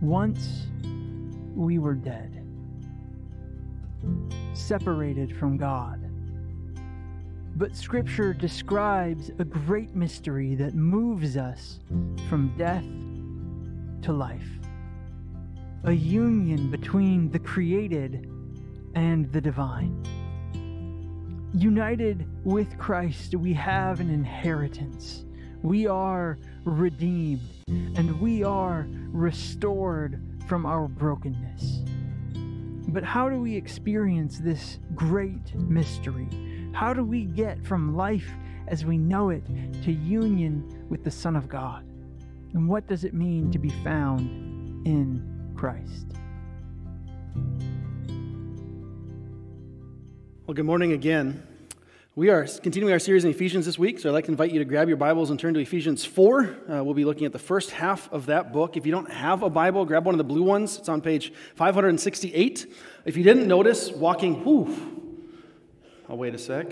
Once we were dead, separated from God. But Scripture describes a great mystery that moves us from death to life a union between the created and the divine. United with Christ, we have an inheritance. We are redeemed and we are restored from our brokenness. But how do we experience this great mystery? How do we get from life as we know it to union with the Son of God? And what does it mean to be found in Christ? Well, good morning again. We are continuing our series in Ephesians this week, so I'd like to invite you to grab your Bibles and turn to Ephesians 4. Uh, we'll be looking at the first half of that book. If you don't have a Bible, grab one of the blue ones. It's on page 568. If you didn't notice, walking, whew, I'll wait a sec.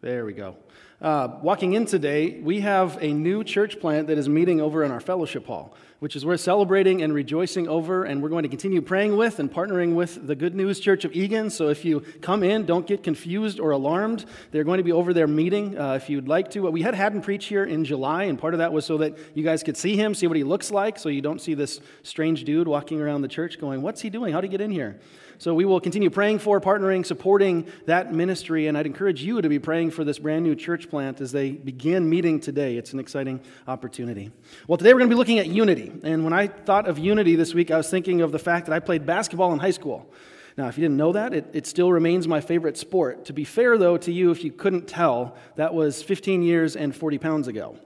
There we go. Uh, walking in today, we have a new church plant that is meeting over in our fellowship hall, which is we're celebrating and rejoicing over, and we're going to continue praying with and partnering with the Good News Church of Eagan. So if you come in, don't get confused or alarmed. They're going to be over there meeting uh, if you'd like to. We had Haddon preach here in July, and part of that was so that you guys could see him, see what he looks like, so you don't see this strange dude walking around the church going, What's he doing? How did he get in here? So we will continue praying for, partnering, supporting that ministry, and I'd encourage you to be praying for this brand new church plant as they begin meeting today. It's an exciting opportunity. Well, today we're going to be looking at unity. And when I thought of unity this week, I was thinking of the fact that I played basketball in high school. Now, if you didn't know that, it, it still remains my favorite sport. To be fair, though, to you, if you couldn't tell, that was 15 years and 40 pounds ago.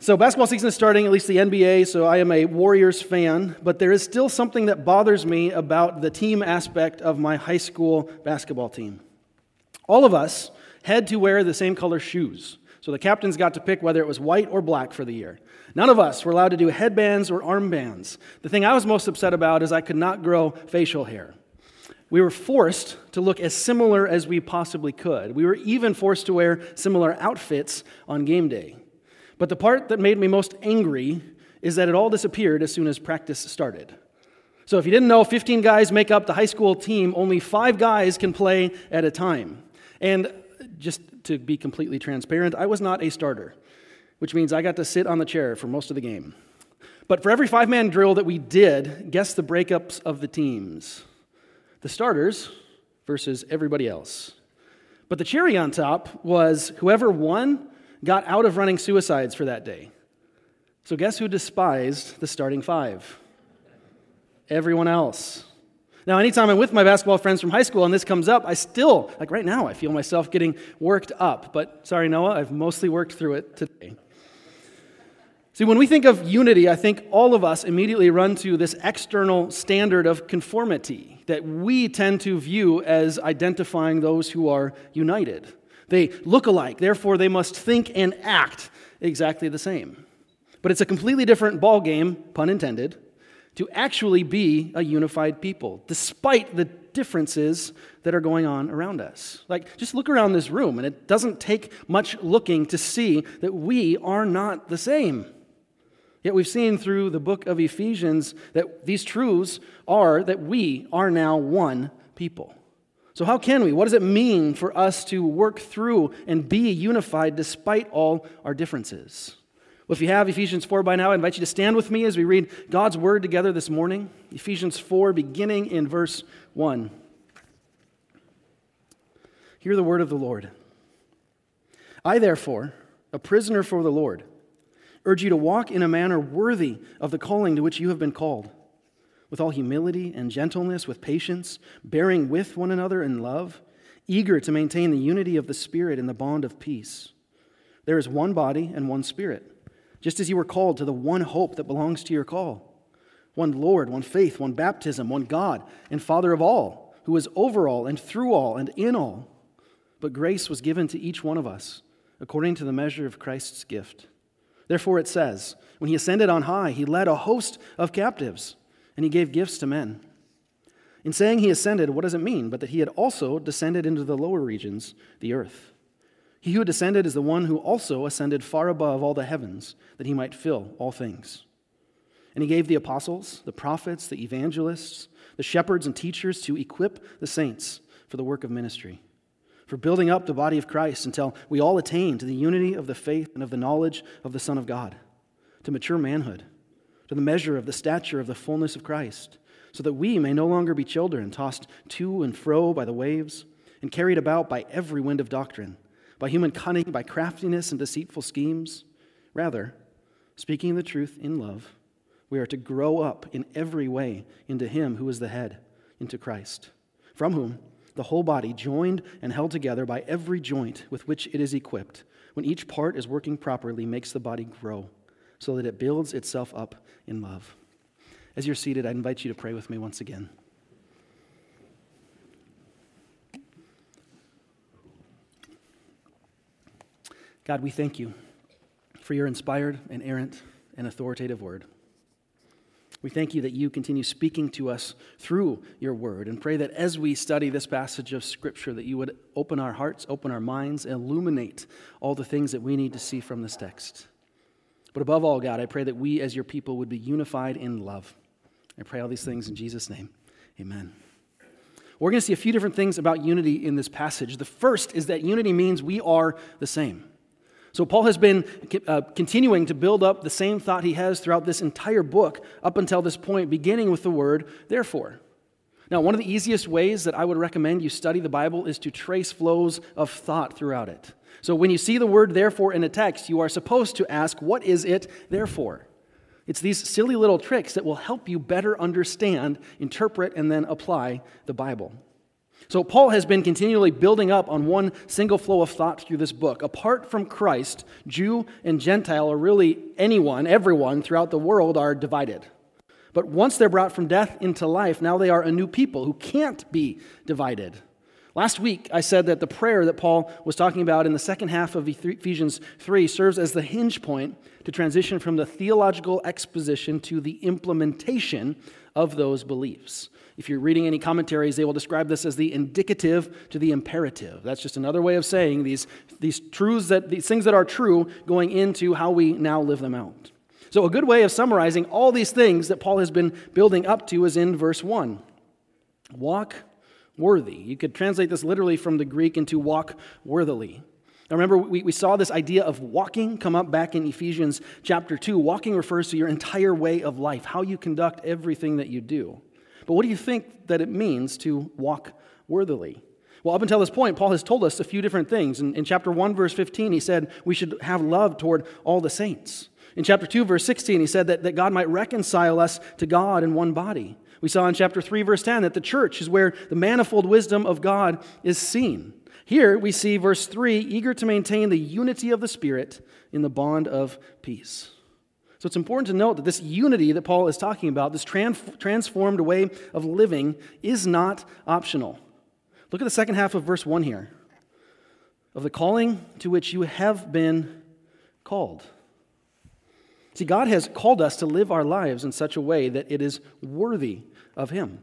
So, basketball season is starting, at least the NBA, so I am a Warriors fan, but there is still something that bothers me about the team aspect of my high school basketball team. All of us had to wear the same color shoes. So the captains got to pick whether it was white or black for the year. None of us were allowed to do headbands or armbands. The thing I was most upset about is I could not grow facial hair. We were forced to look as similar as we possibly could. We were even forced to wear similar outfits on game day. But the part that made me most angry is that it all disappeared as soon as practice started. So if you didn't know, 15 guys make up the high school team, only five guys can play at a time. And just to be completely transparent, I was not a starter, which means I got to sit on the chair for most of the game. But for every five man drill that we did, guess the breakups of the teams the starters versus everybody else. But the cherry on top was whoever won got out of running suicides for that day. So, guess who despised the starting five? Everyone else. Now, anytime I'm with my basketball friends from high school and this comes up, I still, like right now, I feel myself getting worked up. But sorry, Noah, I've mostly worked through it today. See, when we think of unity, I think all of us immediately run to this external standard of conformity that we tend to view as identifying those who are united. They look alike, therefore, they must think and act exactly the same. But it's a completely different ballgame, pun intended, to actually be a unified people, despite the differences that are going on around us. Like, just look around this room, and it doesn't take much looking to see that we are not the same. Yet we've seen through the book of Ephesians that these truths are that we are now one people. So, how can we? What does it mean for us to work through and be unified despite all our differences? Well, if you have Ephesians 4 by now, I invite you to stand with me as we read God's word together this morning. Ephesians 4, beginning in verse 1. Hear the word of the Lord. I, therefore, a prisoner for the Lord, urge you to walk in a manner worthy of the calling to which you have been called with all humility and gentleness, with patience, bearing with one another in love, eager to maintain the unity of the Spirit in the bond of peace. There is one body and one Spirit, just as you were called to the one hope that belongs to your call one Lord, one faith, one baptism, one God and Father of all, who is over all and through all and in all. But grace was given to each one of us according to the measure of Christ's gift. Therefore, it says, When he ascended on high, he led a host of captives and he gave gifts to men. In saying he ascended, what does it mean? But that he had also descended into the lower regions, the earth. He who descended is the one who also ascended far above all the heavens, that he might fill all things. And he gave the apostles, the prophets, the evangelists, the shepherds, and teachers to equip the saints for the work of ministry, for building up the body of Christ until we all attain to the unity of the faith and of the knowledge of the Son of God, to mature manhood, to the measure of the stature of the fullness of Christ, so that we may no longer be children, tossed to and fro by the waves, and carried about by every wind of doctrine, by human cunning, by craftiness and deceitful schemes. Rather, speaking the truth in love, we are to grow up in every way into Him who is the head, into Christ, from whom the whole body, joined and held together by every joint with which it is equipped, when each part is working properly, makes the body grow so that it builds itself up in love. As you're seated, I invite you to pray with me once again. God, we thank you for your inspired inerrant and authoritative word. We thank you that you continue speaking to us through your word and pray that as we study this passage of Scripture, that you would open our hearts, open our minds, illuminate all the things that we need to see from this text. But above all, God, I pray that we as your people would be unified in love. I pray all these things in Jesus' name. Amen. We're going to see a few different things about unity in this passage. The first is that unity means we are the same. So, Paul has been uh, continuing to build up the same thought he has throughout this entire book up until this point, beginning with the word therefore. Now, one of the easiest ways that I would recommend you study the Bible is to trace flows of thought throughout it. So, when you see the word therefore in a text, you are supposed to ask, What is it therefore? It's these silly little tricks that will help you better understand, interpret, and then apply the Bible. So, Paul has been continually building up on one single flow of thought through this book. Apart from Christ, Jew and Gentile, or really anyone, everyone throughout the world, are divided. But once they're brought from death into life, now they are a new people who can't be divided. Last week, I said that the prayer that Paul was talking about in the second half of Ephesians 3 serves as the hinge point to transition from the theological exposition to the implementation of those beliefs. If you're reading any commentaries, they will describe this as the indicative to the imperative. That's just another way of saying these, these truths that these things that are true going into how we now live them out. So, a good way of summarizing all these things that Paul has been building up to is in verse 1. Walk worthy. You could translate this literally from the Greek into walk worthily. Now remember, we, we saw this idea of walking come up back in Ephesians chapter 2. Walking refers to your entire way of life, how you conduct everything that you do. But what do you think that it means to walk worthily? Well, up until this point, Paul has told us a few different things. In, in, chapter 1, verse 15, he said we should have love toward all the saints. In chapter 2, verse 16, he said that, that God might reconcile us to God in one body. We saw in chapter 3, verse 10, that the church is where the manifold wisdom of God is seen. Here we see verse 3 eager to maintain the unity of the Spirit in the bond of peace. So it's important to note that this unity that Paul is talking about, this transformed way of living, is not optional. Look at the second half of verse 1 here of the calling to which you have been called. See, God has called us to live our lives in such a way that it is worthy of Him.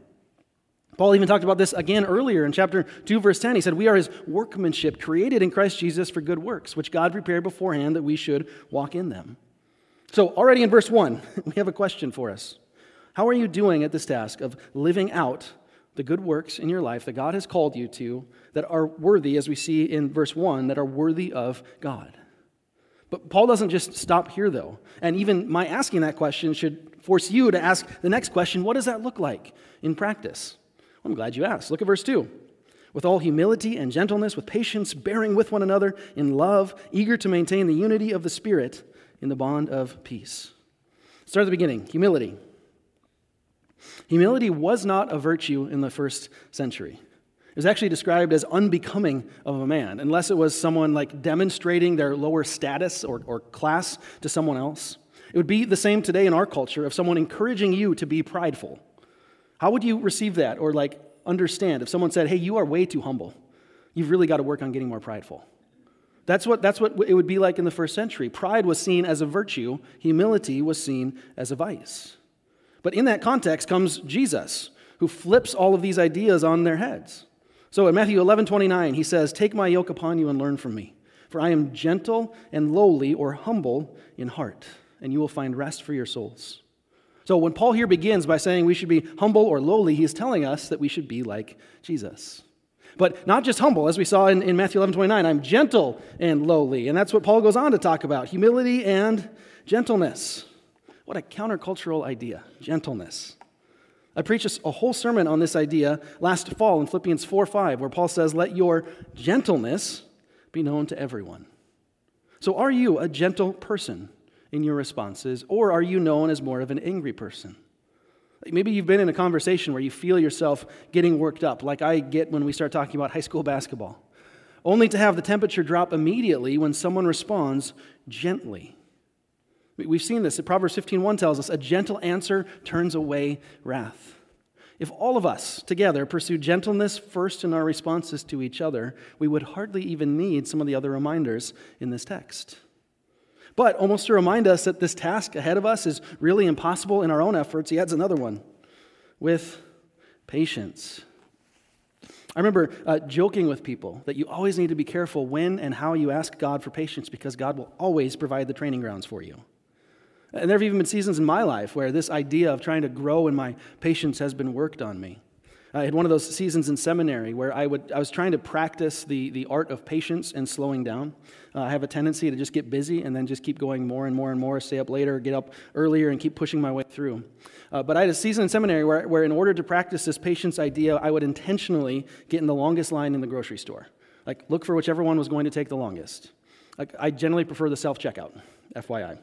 Paul even talked about this again earlier in chapter 2, verse 10. He said, We are His workmanship, created in Christ Jesus for good works, which God prepared beforehand that we should walk in them. So, already in verse 1, we have a question for us. How are you doing at this task of living out the good works in your life that God has called you to that are worthy, as we see in verse 1, that are worthy of God? But Paul doesn't just stop here, though. And even my asking that question should force you to ask the next question what does that look like in practice? I'm glad you asked. Look at verse 2. With all humility and gentleness, with patience, bearing with one another in love, eager to maintain the unity of the Spirit in the bond of peace. Start at the beginning humility. Humility was not a virtue in the first century. It was actually described as unbecoming of a man, unless it was someone like demonstrating their lower status or, or class to someone else. It would be the same today in our culture of someone encouraging you to be prideful. How would you receive that or like understand if someone said, hey, you are way too humble? You've really got to work on getting more prideful. That's what, that's what it would be like in the first century. Pride was seen as a virtue, humility was seen as a vice. But in that context comes Jesus, who flips all of these ideas on their heads. So in Matthew 11 29, he says, Take my yoke upon you and learn from me, for I am gentle and lowly or humble in heart, and you will find rest for your souls. So when Paul here begins by saying we should be humble or lowly, he is telling us that we should be like Jesus. But not just humble, as we saw in, in Matthew 11 29, I'm gentle and lowly. And that's what Paul goes on to talk about humility and gentleness. What a countercultural idea, gentleness. I preached a whole sermon on this idea last fall in Philippians 4 5, where Paul says, Let your gentleness be known to everyone. So, are you a gentle person in your responses, or are you known as more of an angry person? Maybe you've been in a conversation where you feel yourself getting worked up, like I get when we start talking about high school basketball, only to have the temperature drop immediately when someone responds gently. We've seen this. Proverbs 15:1 tells us, "A gentle answer turns away wrath." If all of us together pursue gentleness first in our responses to each other, we would hardly even need some of the other reminders in this text. But almost to remind us that this task ahead of us is really impossible in our own efforts, he adds another one with patience. I remember uh, joking with people that you always need to be careful when and how you ask God for patience because God will always provide the training grounds for you. And there have even been seasons in my life where this idea of trying to grow in my patience has been worked on me. I had one of those seasons in seminary where I, would, I was trying to practice the, the art of patience and slowing down. Uh, I have a tendency to just get busy and then just keep going more and more and more, stay up later, get up earlier, and keep pushing my way through. Uh, but I had a season in seminary where, where, in order to practice this patience idea, I would intentionally get in the longest line in the grocery store. Like, look for whichever one was going to take the longest. Like, I generally prefer the self checkout, FYI.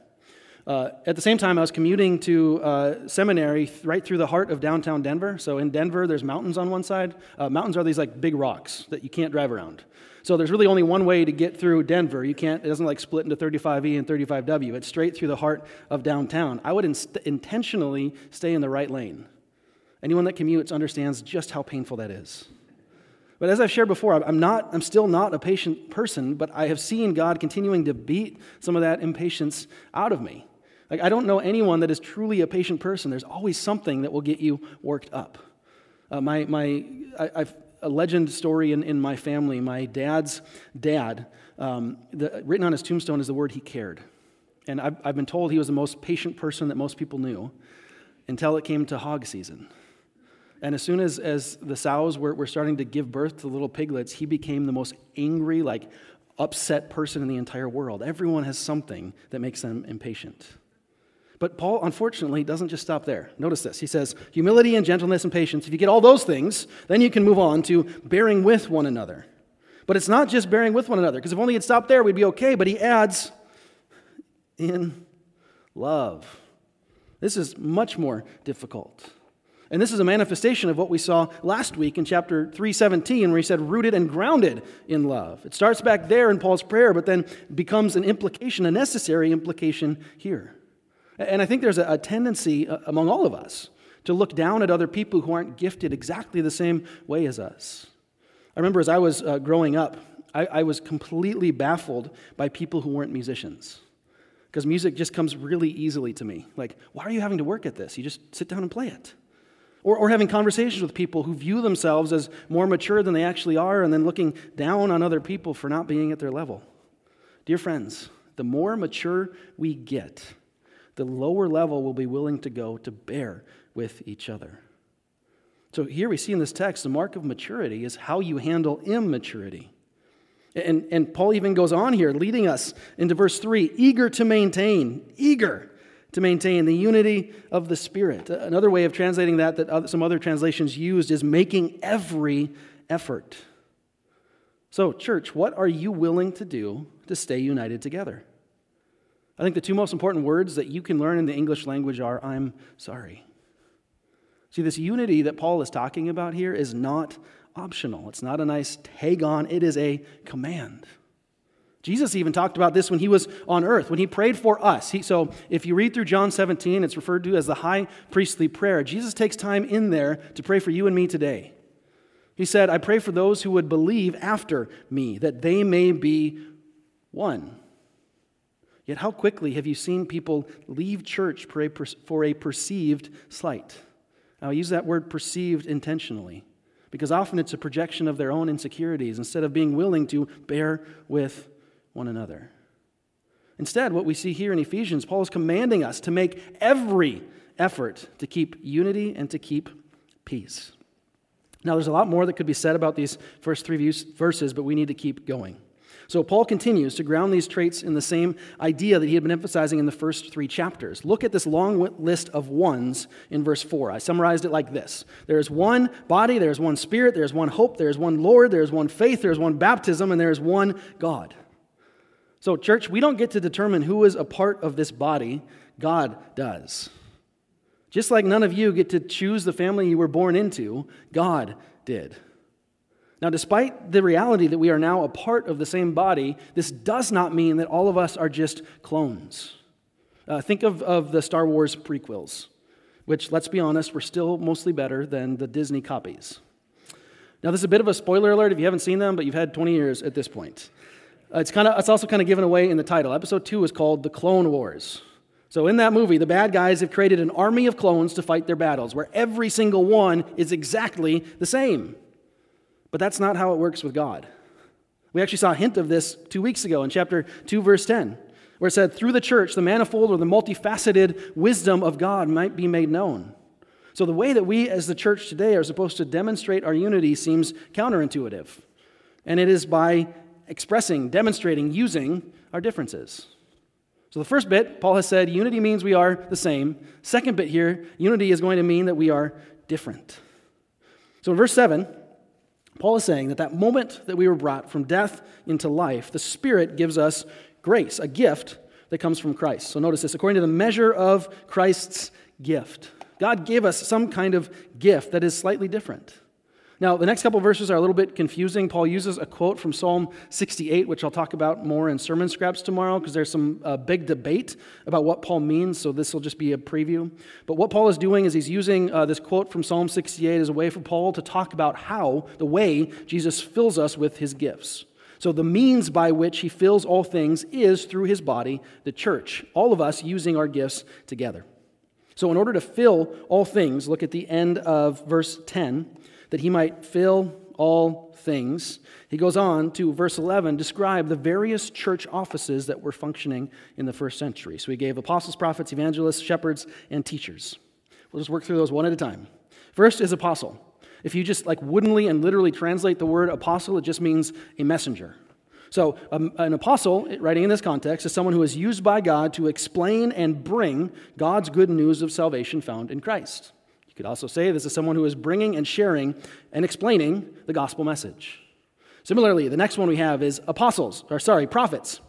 Uh, at the same time, I was commuting to uh, seminary th- right through the heart of downtown Denver. So in Denver, there's mountains on one side. Uh, mountains are these like big rocks that you can't drive around. So there's really only one way to get through Denver. You can't. It doesn't like split into 35E and 35W. It's straight through the heart of downtown. I would intentionally stay in the right lane. Anyone that commutes understands just how painful that is. But as I've shared before, I'm, not, I'm still not a patient person, but I have seen God continuing to beat some of that impatience out of me. Like, I don't know anyone that is truly a patient person. There's always something that will get you worked up. Uh, my, my, I, I've a legend story in, in my family. My dad's dad, um, the, written on his tombstone is the word he cared. And I've, I've been told he was the most patient person that most people knew until it came to hog season. And as soon as, as the sows were, were starting to give birth to little piglets, he became the most angry, like upset person in the entire world. Everyone has something that makes them impatient. But Paul, unfortunately, doesn't just stop there. Notice this. He says, humility and gentleness and patience. If you get all those things, then you can move on to bearing with one another. But it's not just bearing with one another, because if only he'd stopped there, we'd be okay. But he adds, in love. This is much more difficult. And this is a manifestation of what we saw last week in chapter 317, where he said, rooted and grounded in love. It starts back there in Paul's prayer, but then becomes an implication, a necessary implication here. And I think there's a, tendency uh, among all of us to look down at other people who aren't gifted exactly the same way as us. I remember as I was uh, growing up, I, I was completely baffled by people who weren't musicians. Because music just comes really easily to me. Like, why are you having to work at this? You just sit down and play it. Or, or having conversations with people who view themselves as more mature than they actually are and then looking down on other people for not being at their level. Dear friends, the more mature we get, the lower level will be willing to go to bear with each other. So here we see in this text the mark of maturity is how you handle immaturity. And, and Paul even goes on here, leading us into verse 3 eager to maintain, eager to maintain the unity of the Spirit. Uh, another way of translating that, that some other translations used, is making every effort. So, church, what are you willing to do to stay united together? I think the two most important words that you can learn in the English language are I'm sorry. See, this unity that Paul is talking about here is not optional. It's not a nice tag on, it is a command. Jesus even talked about this when he was on earth, when he prayed for us. He, so, if you read through John 17, it's referred to as the high priestly prayer. Jesus takes time in there to pray for you and me today. He said, I pray for those who would believe after me, that they may be one Yet, how quickly have you seen people leave church for a, for a perceived slight? Now, I use that word perceived intentionally because often it's a projection of their own insecurities instead of being willing to bear with one another. Instead, what we see here in Ephesians, Paul is commanding us to make every effort to keep unity and to keep peace. Now, there's a lot more that could be said about these first three verses, but we need to keep going. So, Paul continues to ground these traits in the same idea that he had been emphasizing in the first three chapters. Look at this long list of ones in verse 4. I summarized it like this There is one body, there is one spirit, there is one hope, there is one Lord, there is one faith, there is one baptism, and there is one God. So, church, we don't get to determine who is a part of this body, God does. Just like none of you get to choose the family you were born into, God did. Now, despite the reality that we are now a part of the same body, this does not mean that all of us are just clones. Uh, think of, of the Star Wars prequels, which, let's be honest, were still mostly better than the Disney copies. Now, this is a bit of a spoiler alert if you haven't seen them, but you've had 20 years at this point. Uh, it's, kind of, it's also kind of given away in the title. Episode 2 is called The Clone Wars. So, in that movie, the bad guys have created an army of clones to fight their battles, where every single one is exactly the same. But that's not how it works with God. We actually saw a hint of this two weeks ago in chapter 2, verse 10, where it said, Through the church, the manifold or the multifaceted wisdom of God might be made known. So, the way that we as the church today are supposed to demonstrate our unity seems counterintuitive. And it is by expressing, demonstrating, using our differences. So, the first bit, Paul has said, unity means we are the same. Second bit here, unity is going to mean that we are different. So, in verse 7, Paul is saying that that moment that we were brought from death into life, the Spirit gives us grace, a gift that comes from Christ. So notice this according to the measure of Christ's gift. God gave us some kind of gift that is slightly different. Now, the next couple verses are a little bit confusing. Paul uses a quote from Psalm 68, which I'll talk about more in sermon scraps tomorrow, because there's some uh, big debate about what Paul means, so this will just be a preview. But what Paul is doing is he's using uh, this quote from Psalm 68 as a way for Paul to talk about how, the way Jesus fills us with his gifts. So, the means by which he fills all things is through his body, the church, all of us using our gifts together. So, in order to fill all things, look at the end of verse 10 that he might fill all things. He goes on to, verse 11, describe the various church offices that were functioning in the first century. So he gave apostles, prophets, evangelists, shepherds, and teachers. We'll just work through those one at a time. First is apostle. If you just like woodenly and literally translate the word apostle, it just means a messenger. So, um, an apostle, writing in this context, is someone who is used by God to explain and bring God's good news of salvation found in Christ could also say this is someone who is bringing and sharing and explaining the gospel message. Similarly, the next one we have is apostles, or sorry, prophets.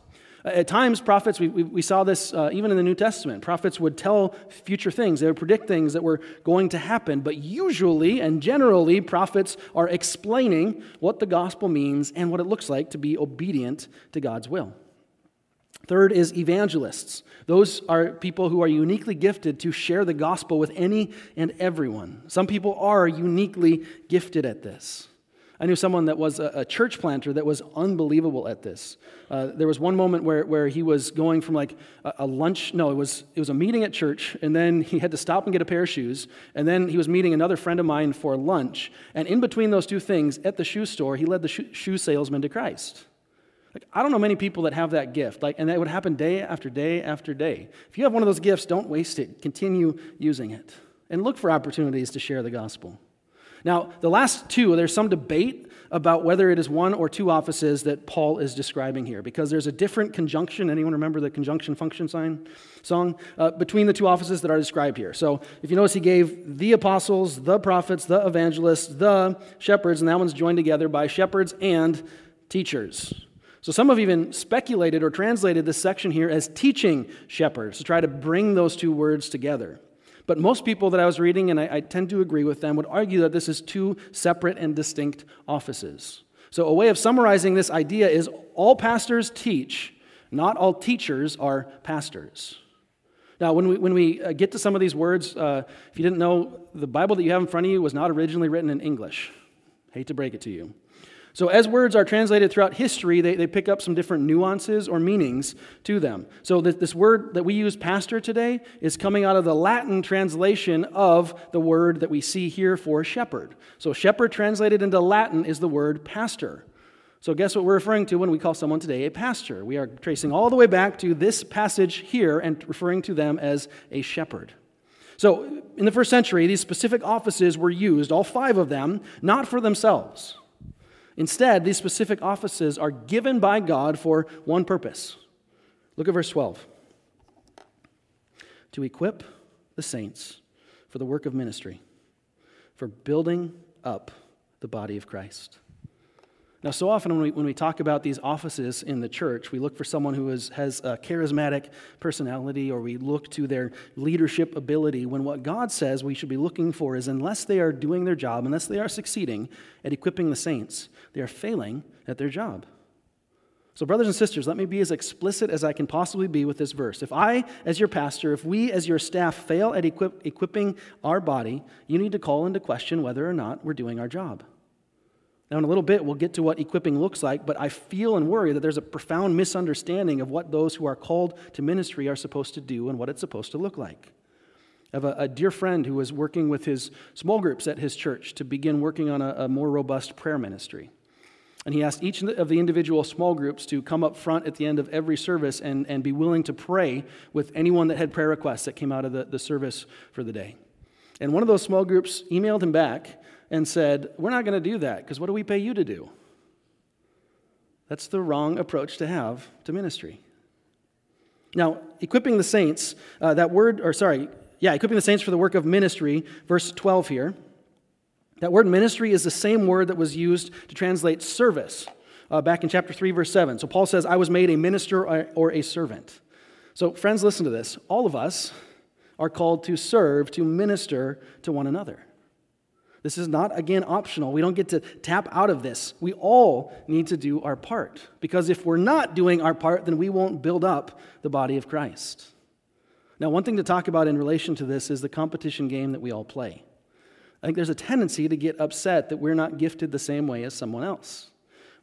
Uh, at times, prophets, we, we, we saw this uh, even in the New Testament. Prophets would tell future things, they would predict things that were going to happen. But usually and generally, prophets are explaining what the gospel means and what it looks like to be obedient to God's will. Third is evangelists. Those are people who are uniquely gifted to share the gospel with any and everyone. Some people are uniquely gifted at this. I knew someone that was a, church planter that was unbelievable at this. Uh, there was one moment where, where he was going from like a, a, lunch, no, it was, it was a meeting at church, and then he had to stop and get a pair of shoes, and then he was meeting another friend of mine for lunch. And in between those two things, at the shoe store, he led the shoe salesman to Christ. Like, I don't know many people that have that gift. Like, and that would happen day after day after day. If you have one of those gifts, don't waste it. Continue using it. And look for opportunities to share the gospel. Now, the last two, there's some debate about whether it is one or two offices that Paul is describing here, because there's a different conjunction. Anyone remember the conjunction function sign song? Uh, between the two offices that are described here. So if you notice, he gave the apostles, the prophets, the evangelists, the shepherds, and that one's joined together by shepherds and teachers. So some have even speculated or translated this section here as teaching shepherds to try to bring those two words together. But most people that I was reading, and I, I, tend to agree with them, would argue that this is two separate and distinct offices. So, a way of summarizing this idea is all pastors teach, not all teachers are pastors. Now, when we, when we uh, get to some of these words, uh, if you didn't know, the Bible that you have in front of you was not originally written in English. Hate to break it to you. So, as words are translated throughout history, they, they pick up some different nuances or meanings to them. So, this, this word that we use, pastor, today, is coming out of the Latin translation of the word that we see here for shepherd. So, shepherd translated into Latin is the word pastor. So, guess what we're referring to when we call someone today a pastor? We are tracing all the way back to this passage here and referring to them as a shepherd. So, in the first century, these specific offices were used, all five of them, not for themselves. Instead, these specific offices are given by God for one purpose. Look at verse 12 to equip the saints for the work of ministry, for building up the body of Christ. Now, so often when we, when we talk about these offices in the church, we look for someone who is, has a charismatic personality or we look to their leadership ability when what God says we should be looking for is unless they are doing their job, unless they are succeeding at equipping the saints, they are failing at their job. So, brothers and sisters, let me be as explicit as I can possibly be with this verse. If I, as your pastor, if we, as your staff, fail at equip, equipping our body, you need to call into question whether or not we're doing our job. Now, in a little bit, we'll get to what equipping looks like, but I feel and worry that there's a profound misunderstanding of what those who are called to ministry are supposed to do and what it's supposed to look like. I have a, a dear friend who was working with his small groups at his church to begin working on a, a more robust prayer ministry. And he asked each of the individual small groups to come up front at the end of every service and, and be willing to pray with anyone that had prayer requests that came out of the, the service for the day. And one of those small groups emailed him back and said, We're not going to do that because what do we pay you to do? That's the wrong approach to have to ministry. Now, equipping the saints, uh, that word, or sorry, yeah, equipping the saints for the work of ministry, verse 12 here. That word ministry is the same word that was used to translate service uh, back in chapter 3, verse 7. So Paul says, I was made a minister or a servant. So, friends, listen to this. All of us are called to serve, to minister to one another. This is not, again, optional. We don't get to tap out of this. We all need to do our part. Because if we're not doing our part, then we won't build up the body of Christ. Now, one thing to talk about in relation to this is the competition game that we all play. I think there's a tendency to get upset that we're not gifted the same way as someone else,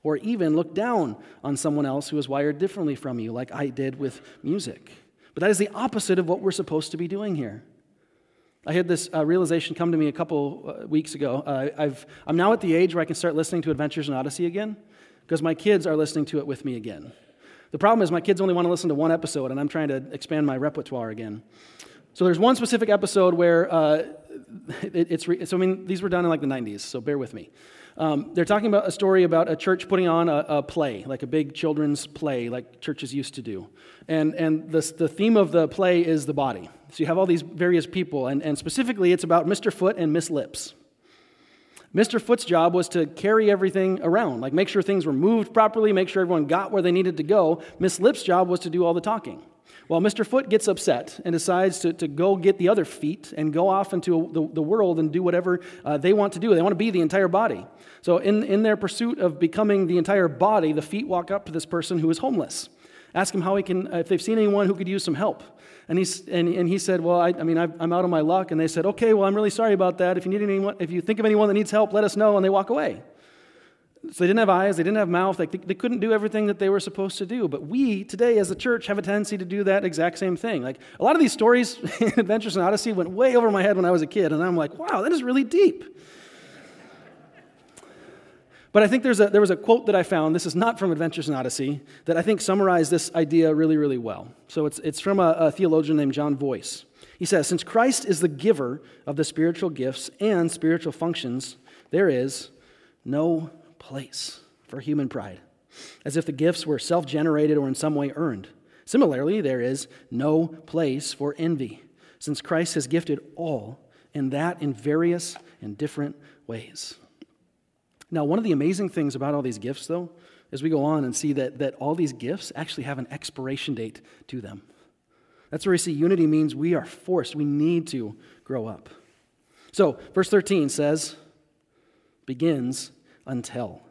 or even look down on someone else who is wired differently from you, like I did with music. But that is the opposite of what we're supposed to be doing here. I had this uh, realization come to me a couple uh, weeks ago. Uh, I've, I'm now at the age where I can start listening to Adventures in Odyssey again because my kids are listening to it with me again. The problem is, my kids only want to listen to one episode, and I'm trying to expand my repertoire again. So there's one specific episode where uh, it, it's, re- so I mean, these were done in like the 90s, so bear with me. Um, they're talking about a story about a church putting on a, a, play, like a big children's play, like churches used to do. And, and the, the theme of the play is the body. So you have all these various people, and, and specifically it's about Mr. Foot and Miss Lips. Mr. Foot's job was to carry everything around, like make sure things were moved properly, make sure everyone got where they needed to go. Miss Lips' job was to do all the talking. Well, Mr. Foot gets upset and decides to, to go get the other feet and go off into the, the world and do whatever uh, they want to do. They want to be the entire body. So, in, in their pursuit of becoming the entire body, the feet walk up to this person who is homeless. Ask him how he can, if they've seen anyone who could use some help. And, he's, and, and he said, Well, I, I mean, i am out of my luck. And they said, Okay, well, I'm really sorry about that. If you, need anyone, if you think of anyone that needs help, let us know. And they walk away. So they didn't have eyes, they didn't have mouth, like they, they couldn't do everything that they were supposed to do. But we today, as a church, have a tendency to do that exact same thing. Like a lot of these stories in Adventures in Odyssey went way over my head when I was a kid, and I'm like, wow, that is really deep. But I think there's a, there was a quote that I found, this is not from Adventures in Odyssey, that I think summarized this idea really, really well. So it's, it's from a, a theologian named John Voice. He says, Since Christ is the giver of the spiritual gifts and spiritual functions, there is no place for human pride, as if the gifts were self generated or in some way earned. Similarly, there is no place for envy, since Christ has gifted all, and that in various and different ways. Now, one of the amazing things about all these gifts, though, is we go on and see that, that all these gifts actually have an expiration date to them. That's where we see unity means we are forced, we need to grow up. So, verse 13 says, begins until.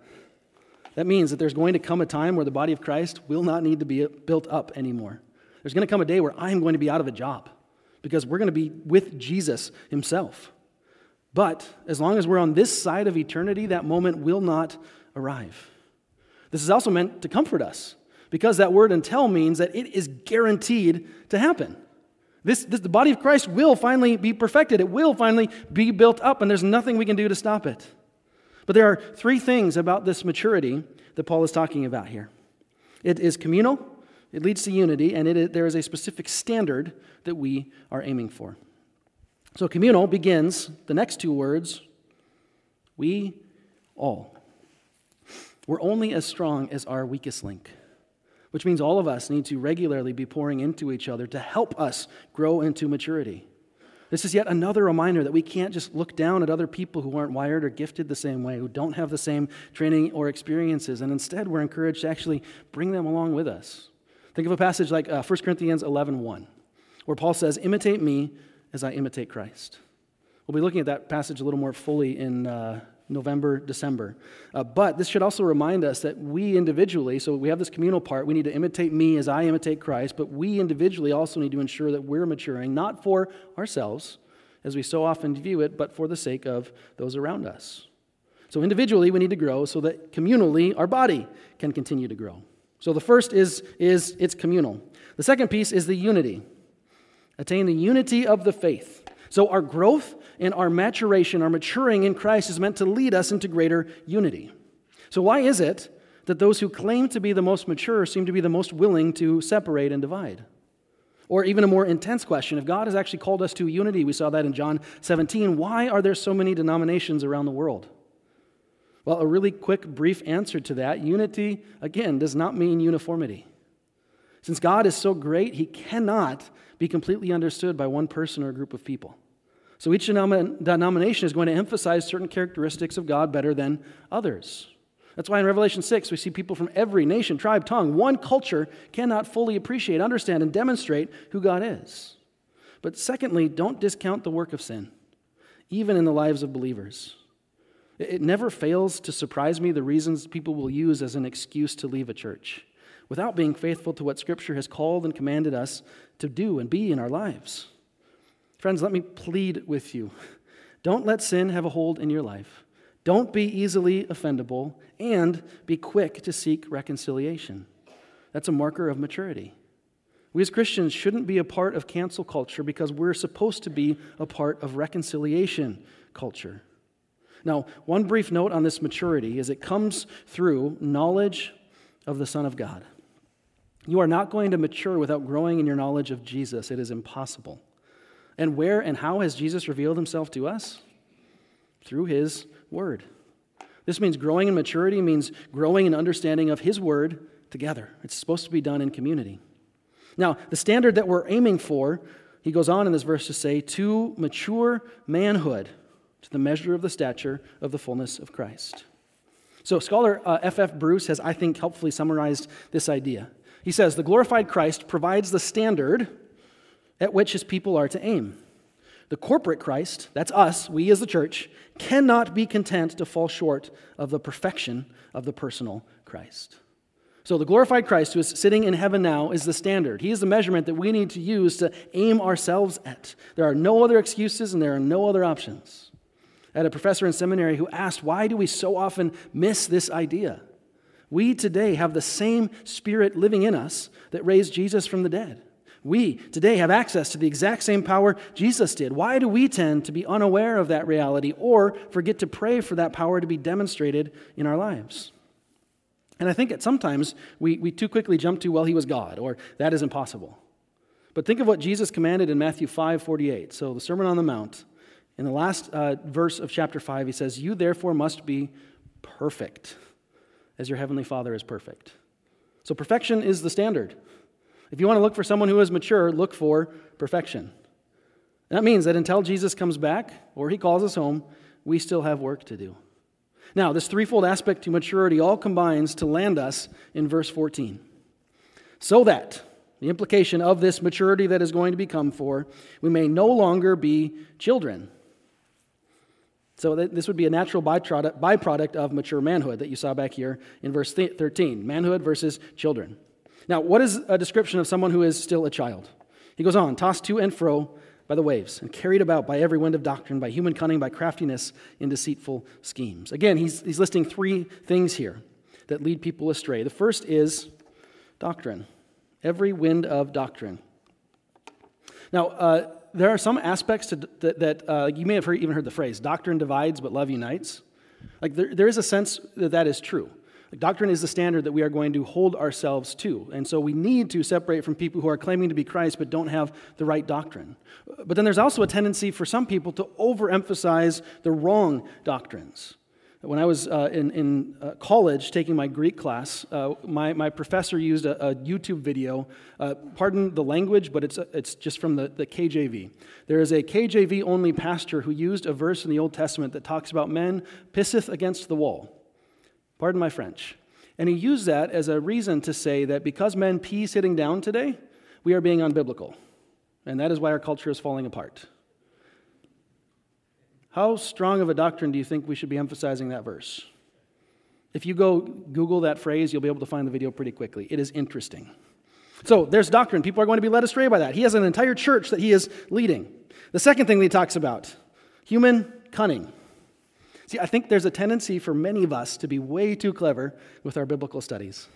That means that there's going to come a time where the body of Christ will not need to be built up anymore. There's going to come a day where I am going to be out of a job because we're going to be with Jesus himself. But as long as we're on this side of eternity, that moment will not arrive. This is also meant to comfort us because that word until means that it is guaranteed to happen. This, this, the body of Christ will finally be perfected. It will finally be built up, and there's nothing we can do to stop it. But there are three things about this maturity that Paul is talking about here it is communal, it leads to unity, and it, there is a specific standard that we are aiming for. So communal begins the next two words we all. We're only as strong as our weakest link, which means all of us need to regularly be pouring into each other to help us grow into maturity. This is yet another reminder that we can't just look down at other people who aren't wired or gifted the same way, who don't have the same training or experiences, and instead we're encouraged to actually bring them along with us. Think of a passage like uh, 1 Corinthians 11 1, where Paul says, Imitate me as I imitate Christ. We'll be looking at that passage a little more fully in uh, November, December. Uh, but this should also remind us that we individually, so we have this communal part, we need to imitate me as I imitate Christ, but we individually also need to ensure that we're maturing, not for ourselves, as we so often view it, but for the sake of those around us. So individually, we need to grow so that communally, our body can continue to grow. So the first is, is it's communal. The second piece is the unity. Attain the unity of the faith. So, our growth and our maturation, our maturing in Christ is meant to lead us into greater unity. So, why is it that those who claim to be the most mature seem to be the most willing to separate and divide? Or, even a more intense question if God has actually called us to unity, we saw that in John 17, why are there so many denominations around the world? Well, a really quick, brief answer to that unity, again, does not mean uniformity. Since God is so great, he cannot be completely understood by one person or a group of people. So each denomination is going to emphasize certain characteristics of God better than others. That's why in Revelation 6, we see people from every nation, tribe, tongue, one culture cannot fully appreciate, understand, and demonstrate who God is. But secondly, don't discount the work of sin, even in the lives of believers. It never fails to surprise me the reasons people will use as an excuse to leave a church without being faithful to what Scripture has called and commanded us to do and be in our lives. Friends, let me plead with you. Don't let sin have a hold in your life. Don't be easily offendable, and be quick to seek reconciliation. That's a marker of maturity. We as Christians shouldn't be a part of cancel culture because we're supposed to be a part of reconciliation culture. Now, one brief note on this maturity is it comes through knowledge of the Son of God. You are not going to mature without growing in your knowledge of Jesus. It is impossible. And where and how has Jesus revealed himself to us? Through his word. This means growing in maturity means growing in understanding of his word together. It's supposed to be done in community. Now, the standard that we're aiming for, he goes on in this verse to say, to mature manhood, to the measure of the stature of the fullness of Christ. So, scholar F.F. Uh, F. Bruce has, I think, helpfully summarized this idea. He says, The glorified Christ provides the standard at which his people are to aim. The corporate Christ, that's us, we as the church, cannot be content to fall short of the perfection of the personal Christ. So, the glorified Christ who is sitting in heaven now is the standard. He is the measurement that we need to use to aim ourselves at. There are no other excuses and there are no other options. I had a professor in seminary who asked, Why do we so often miss this idea? We today have the same Spirit living in us that raised Jesus from the dead. We today have access to the exact same power Jesus did. Why do we tend to be unaware of that reality or forget to pray for that power to be demonstrated in our lives? And I think that sometimes we, we too quickly jump to, well, he was God, or that is impossible. But think of what Jesus commanded in Matthew 5 48. So, the Sermon on the Mount. In the last uh, verse of chapter 5, he says, You therefore must be perfect as your heavenly Father is perfect. So, perfection is the standard. If you want to look for someone who is mature, look for perfection. That means that until Jesus comes back or he calls us home, we still have work to do. Now, this threefold aspect to maturity all combines to land us in verse 14. So that, the implication of this maturity that is going to become for, we may no longer be children so this would be a natural byproduct, byproduct of mature manhood that you saw back here in verse 13 manhood versus children. Now, what is a description of someone who is still a child? He goes on, tossed to and fro by the waves, and carried about by every wind of doctrine, by human cunning, by craftiness in deceitful schemes. Again, he's, he's listing three things here that lead people astray. The first is doctrine, every wind of doctrine. Now, uh, there are some aspects to, that, that uh, you may have heard, even heard the phrase doctrine divides, but love unites. Like there, there is a sense that that is true. Doctrine is the standard that we are going to hold ourselves to. And so we need to separate from people who are claiming to be Christ but don't have the right doctrine. But then there's also a tendency for some people to overemphasize the wrong doctrines. When I was uh, in, in uh, college taking my Greek class, uh, my, my professor used a, a YouTube video. Uh, pardon the language, but it's, it's just from the, the KJV. There is a KJV only pastor who used a verse in the Old Testament that talks about men pisseth against the wall. Pardon my French. And he used that as a reason to say that because men pee sitting down today, we are being unbiblical. And that is why our culture is falling apart. How strong of a doctrine do you think we should be emphasizing that verse? If you go Google that phrase, you'll be able to find the video pretty quickly. It is interesting. So there's doctrine. People are going to be led astray by that. He has an entire church that he is leading. The second thing that he talks about human cunning. See, I think there's a tendency for many of us to be way too clever with our biblical studies,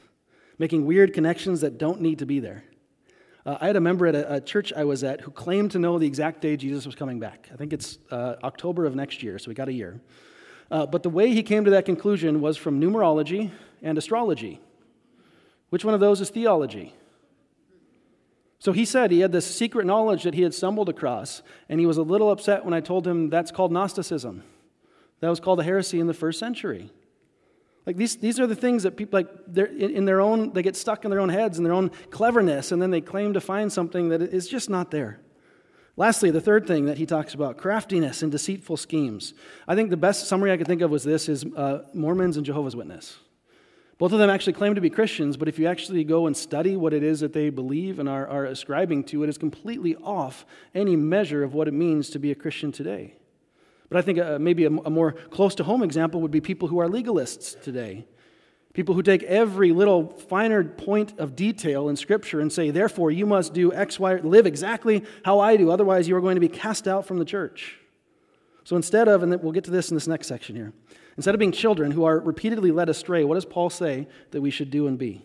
making weird connections that don't need to be there. Uh, I had a member at a, a, church I was at who claimed to know the exact day Jesus was coming back. I think it's uh, October of next year, so we got a year. Uh, but the way he came to that conclusion was from numerology and astrology. Which one of those is theology? So he said he had this secret knowledge that he had stumbled across, and he was a little upset when I told him that's called Gnosticism. That was called a heresy in the first century. Like these, these are the things that people like they're in, in their own they get stuck in their own heads and their own cleverness, and then they claim to find something that is just not there. Lastly, the third thing that he talks about craftiness and deceitful schemes. I think the best summary I could think of was this is uh, Mormons and Jehovah's Witness. Both of them actually claim to be Christians, but if you actually go and study what it is that they believe and are, are ascribing to, it is completely off any measure of what it means to be a Christian today. But I think uh, maybe a, a more close to home example would be people who are legalists today. People who take every little finer point of detail in Scripture and say, therefore, you must do X, Y, live exactly how I do, otherwise, you are going to be cast out from the church. So instead of, and we'll get to this in this next section here, instead of being children who are repeatedly led astray, what does Paul say that we should do and be?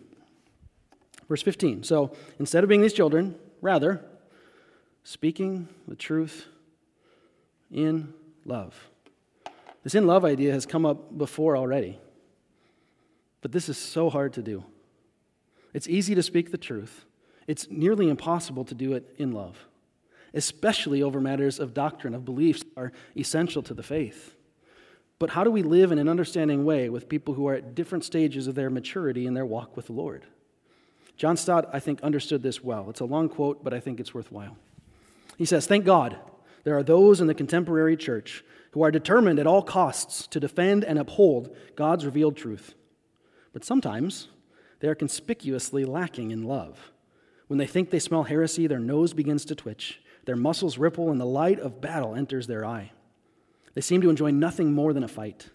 Verse 15. So instead of being these children, rather, speaking the truth in love. This in love idea has come up before already, but this is so hard to do. It's easy to speak the truth, it's nearly impossible to do it in love, especially over matters of doctrine, of beliefs that are essential to the faith. But how do we live in an understanding way with people who are at different stages of their maturity in their walk with the Lord? John Stott, I think, understood this well. It's a long quote, but I think it's worthwhile. He says, Thank God there are those in the contemporary church who are determined at all costs to defend and uphold God's revealed truth. But sometimes they are conspicuously lacking in love. When they think they smell heresy, their nose begins to twitch, their muscles ripple, and the light of battle enters their eye. They seem to enjoy nothing more than a fight.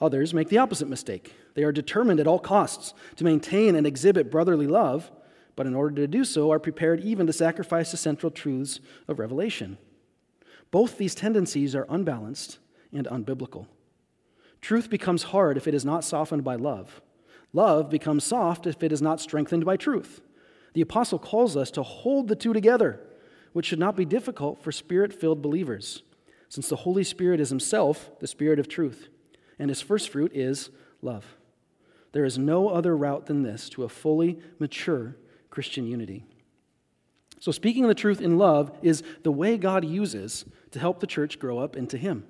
Others make the opposite mistake. They are determined at all costs to maintain and exhibit brotherly love, but in order to do so, are prepared even to sacrifice the central truths of Revelation. Both these tendencies are unbalanced and unbiblical. Truth becomes hard if it is not softened by love. Love becomes soft if it is not strengthened by truth. The apostle calls us to hold the two together, which should not be difficult for spirit filled believers, since the Holy Spirit is himself the Spirit of truth, and his first fruit is love. There is no other route than this to a fully mature Christian unity. So, speaking the truth in love is the way God uses to help the church grow up into Him.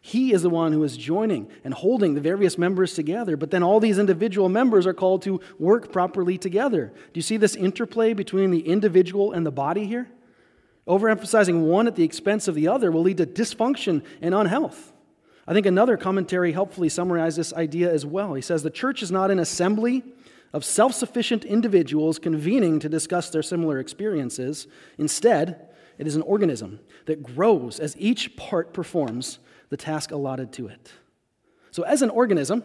He is the one who is joining and holding the various members together, but then all these individual members are called to work properly together. Do you see this interplay between the individual and the body here? Overemphasizing one at the expense of the other will lead to dysfunction and unhealth. I think another commentary helpfully summarizes this idea as well. He says the church is not an assembly of self sufficient individuals convening to discuss their similar experiences. Instead, it is an organism that grows as each part performs the task allotted to it. So, as an organism,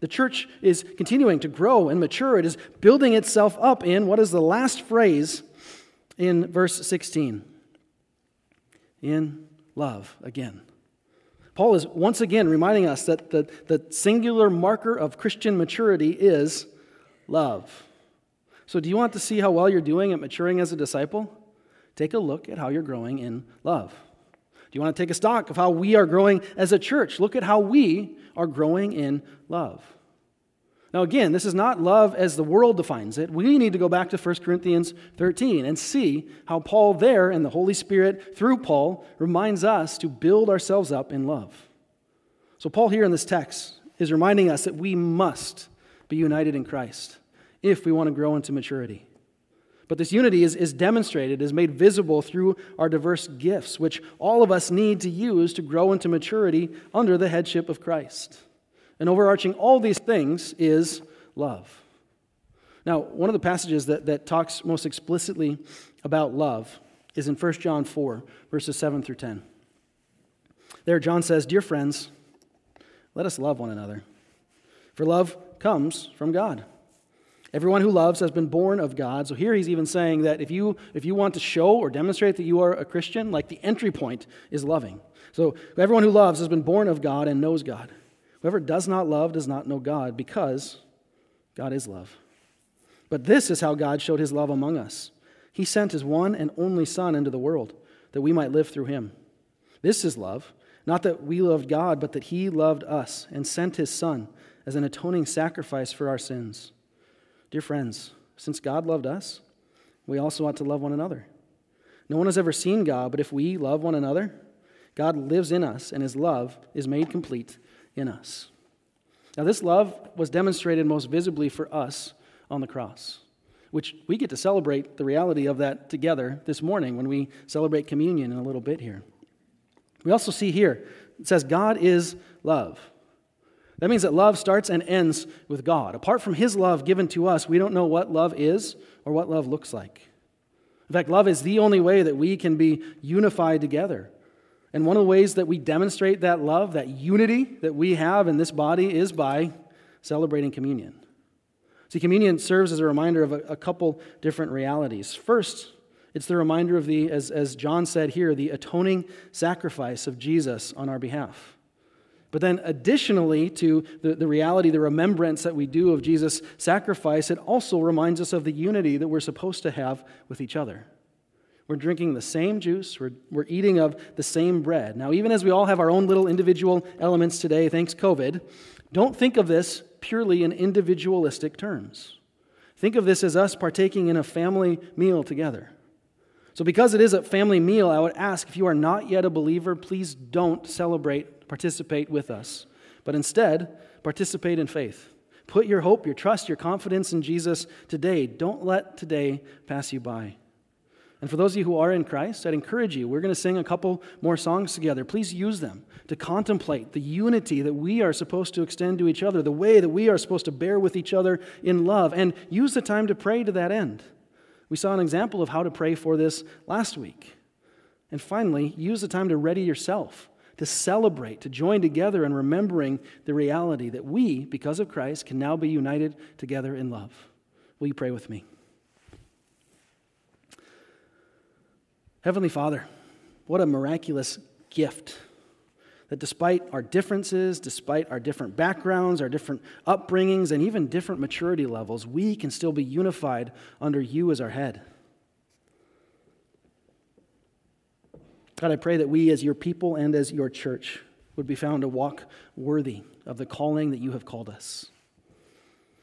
the church is continuing to grow and mature. It is building itself up in what is the last phrase in verse 16? In love again. Paul is once again reminding us that the, the singular marker of Christian maturity is love. So, do you want to see how well you're doing at maturing as a disciple? Take a look at how you're growing in love. Do you want to take a stock of how we are growing as a church? Look at how we are growing in love. Now, again, this is not love as the world defines it. We need to go back to 1 Corinthians 13 and see how Paul, there, and the Holy Spirit, through Paul, reminds us to build ourselves up in love. So, Paul, here in this text, is reminding us that we must be united in Christ if we want to grow into maturity. But this unity is, is demonstrated, is made visible through our diverse gifts, which all of us need to use to grow into maturity under the headship of Christ. And overarching all these things is love. Now, one of the passages that, that talks most explicitly about love is in 1 John 4, verses 7 through 10. There, John says, Dear friends, let us love one another. For love comes from God. Everyone who loves has been born of God. So here he's even saying that if you, if you want to show or demonstrate that you are a Christian, like the entry point is loving. So everyone who loves has been born of God and knows God. Whoever does not love does not know God because God is love. But this is how God showed his love among us. He sent his one and only Son into the world that we might live through him. This is love, not that we loved God, but that he loved us and sent his Son as an atoning sacrifice for our sins. Dear friends, since God loved us, we also ought to love one another. No one has ever seen God, but if we love one another, God lives in us, and his love is made complete in us. Now, this love was demonstrated most visibly for us on the cross, which we get to celebrate the reality of that together this morning when we celebrate communion in a little bit here. We also see here, it says, God is love. That means that love starts and ends with God. Apart from His love given to us, we don't know what love is or what love looks like. In fact, love is the only way that we can be unified together. And one of the ways that we demonstrate that love, that unity that we have in this body, is by celebrating communion. See, communion serves as a reminder of a, a couple different realities. First, it's the reminder of the, as, as John said here, the atoning sacrifice of Jesus on our behalf. But then, additionally to the, the reality, the remembrance that we do of Jesus' sacrifice, it also reminds us of the unity that we're supposed to have with each other. We're drinking the same juice, we're, we're eating of the same bread. Now, even as we all have our own little individual elements today, thanks COVID, don't think of this purely in individualistic terms. Think of this as us partaking in a family meal together. So, because it is a family meal, I would ask if you are not yet a believer, please don't celebrate, participate with us, but instead, participate in faith. Put your hope, your trust, your confidence in Jesus today. Don't let today pass you by. And for those of you who are in Christ, I'd encourage you. We're going to sing a couple more songs together. Please use them to contemplate the unity that we are supposed to extend to each other, the way that we are supposed to bear with each other in love, and use the time to pray to that end. We saw an example of how to pray for this last week. And finally, use the time to ready yourself, to celebrate, to join together in remembering the reality that we, because of Christ, can now be united together in love. Will you pray with me? Heavenly Father, what a miraculous gift that despite our differences, despite our different backgrounds, our different upbringings, and even different maturity levels, we can still be unified under you as our head. God, I pray that we, as your people and as your church, would be found to walk worthy of the calling that you have called us.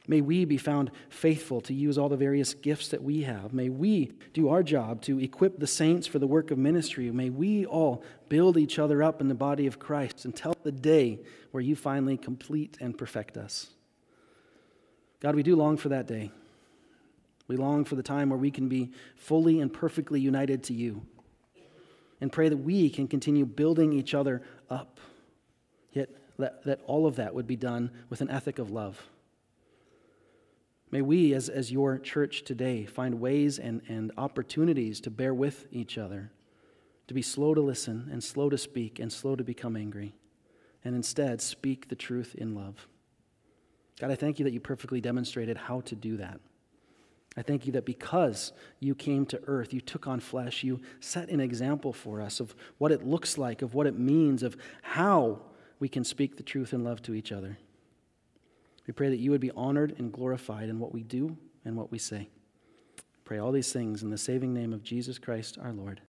May we be found faithful to use all the various gifts that we have. May we do our job to equip the saints for the work of ministry. May we all build each other up in the body of Christ until the day where you finally complete and perfect us. God, we do long for that day. We long for the time where we can be fully and perfectly united to you and pray that we can continue building each other up. Yet that, that all of that would be done with an ethic of love. May we, as, as your church today, find ways and, and opportunities to bear with each other, to be slow to listen and slow to speak and slow to become angry, and instead speak the truth in love. God, I thank you that you perfectly demonstrated how to do that. I thank you that because you came to earth, you took on flesh, you set an example for us of what it looks like, of what it means, of how we can speak the truth and love to each other. We pray that you would be honored and glorified in what we do and what we say. Pray all these things in the saving name of Jesus Christ our Lord.